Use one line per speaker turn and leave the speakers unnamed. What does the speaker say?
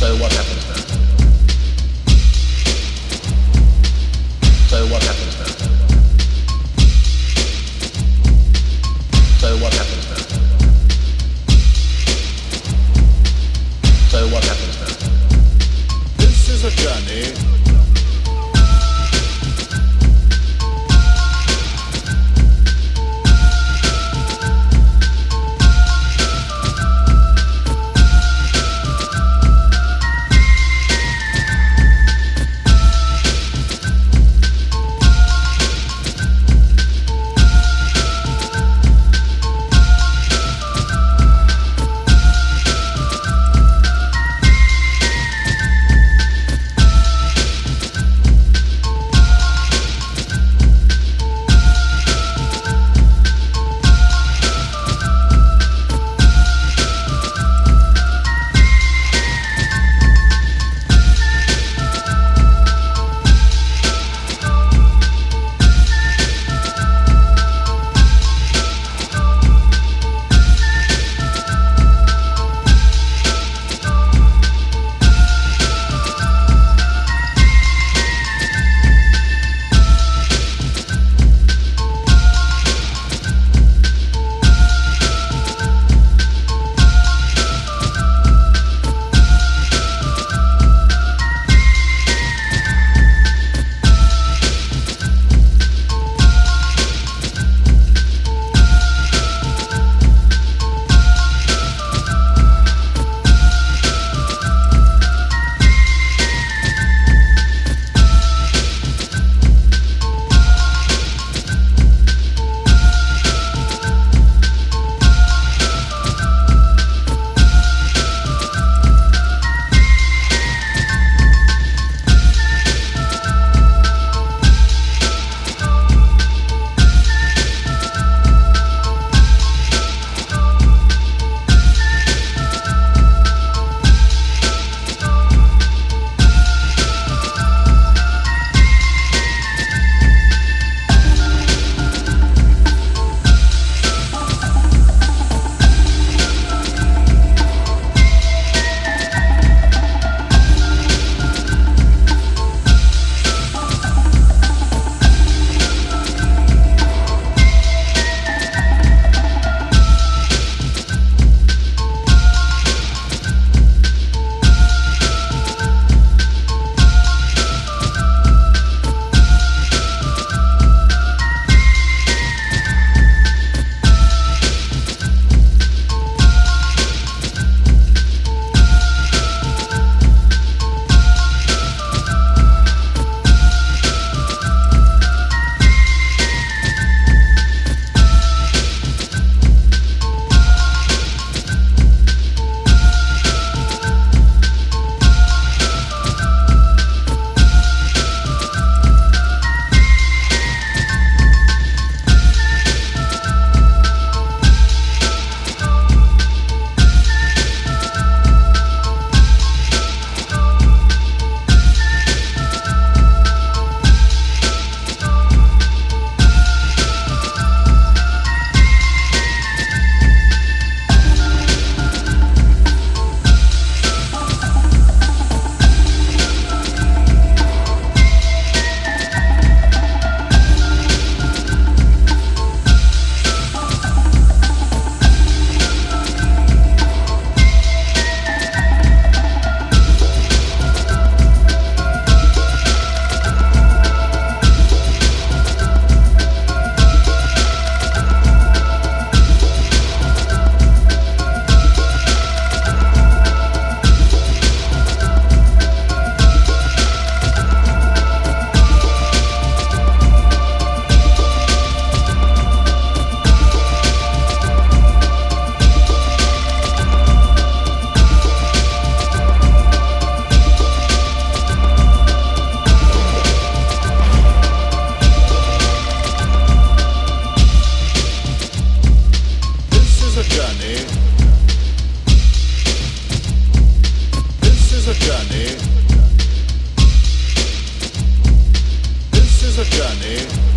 So what happens now? So what happens now? So what happens
journey.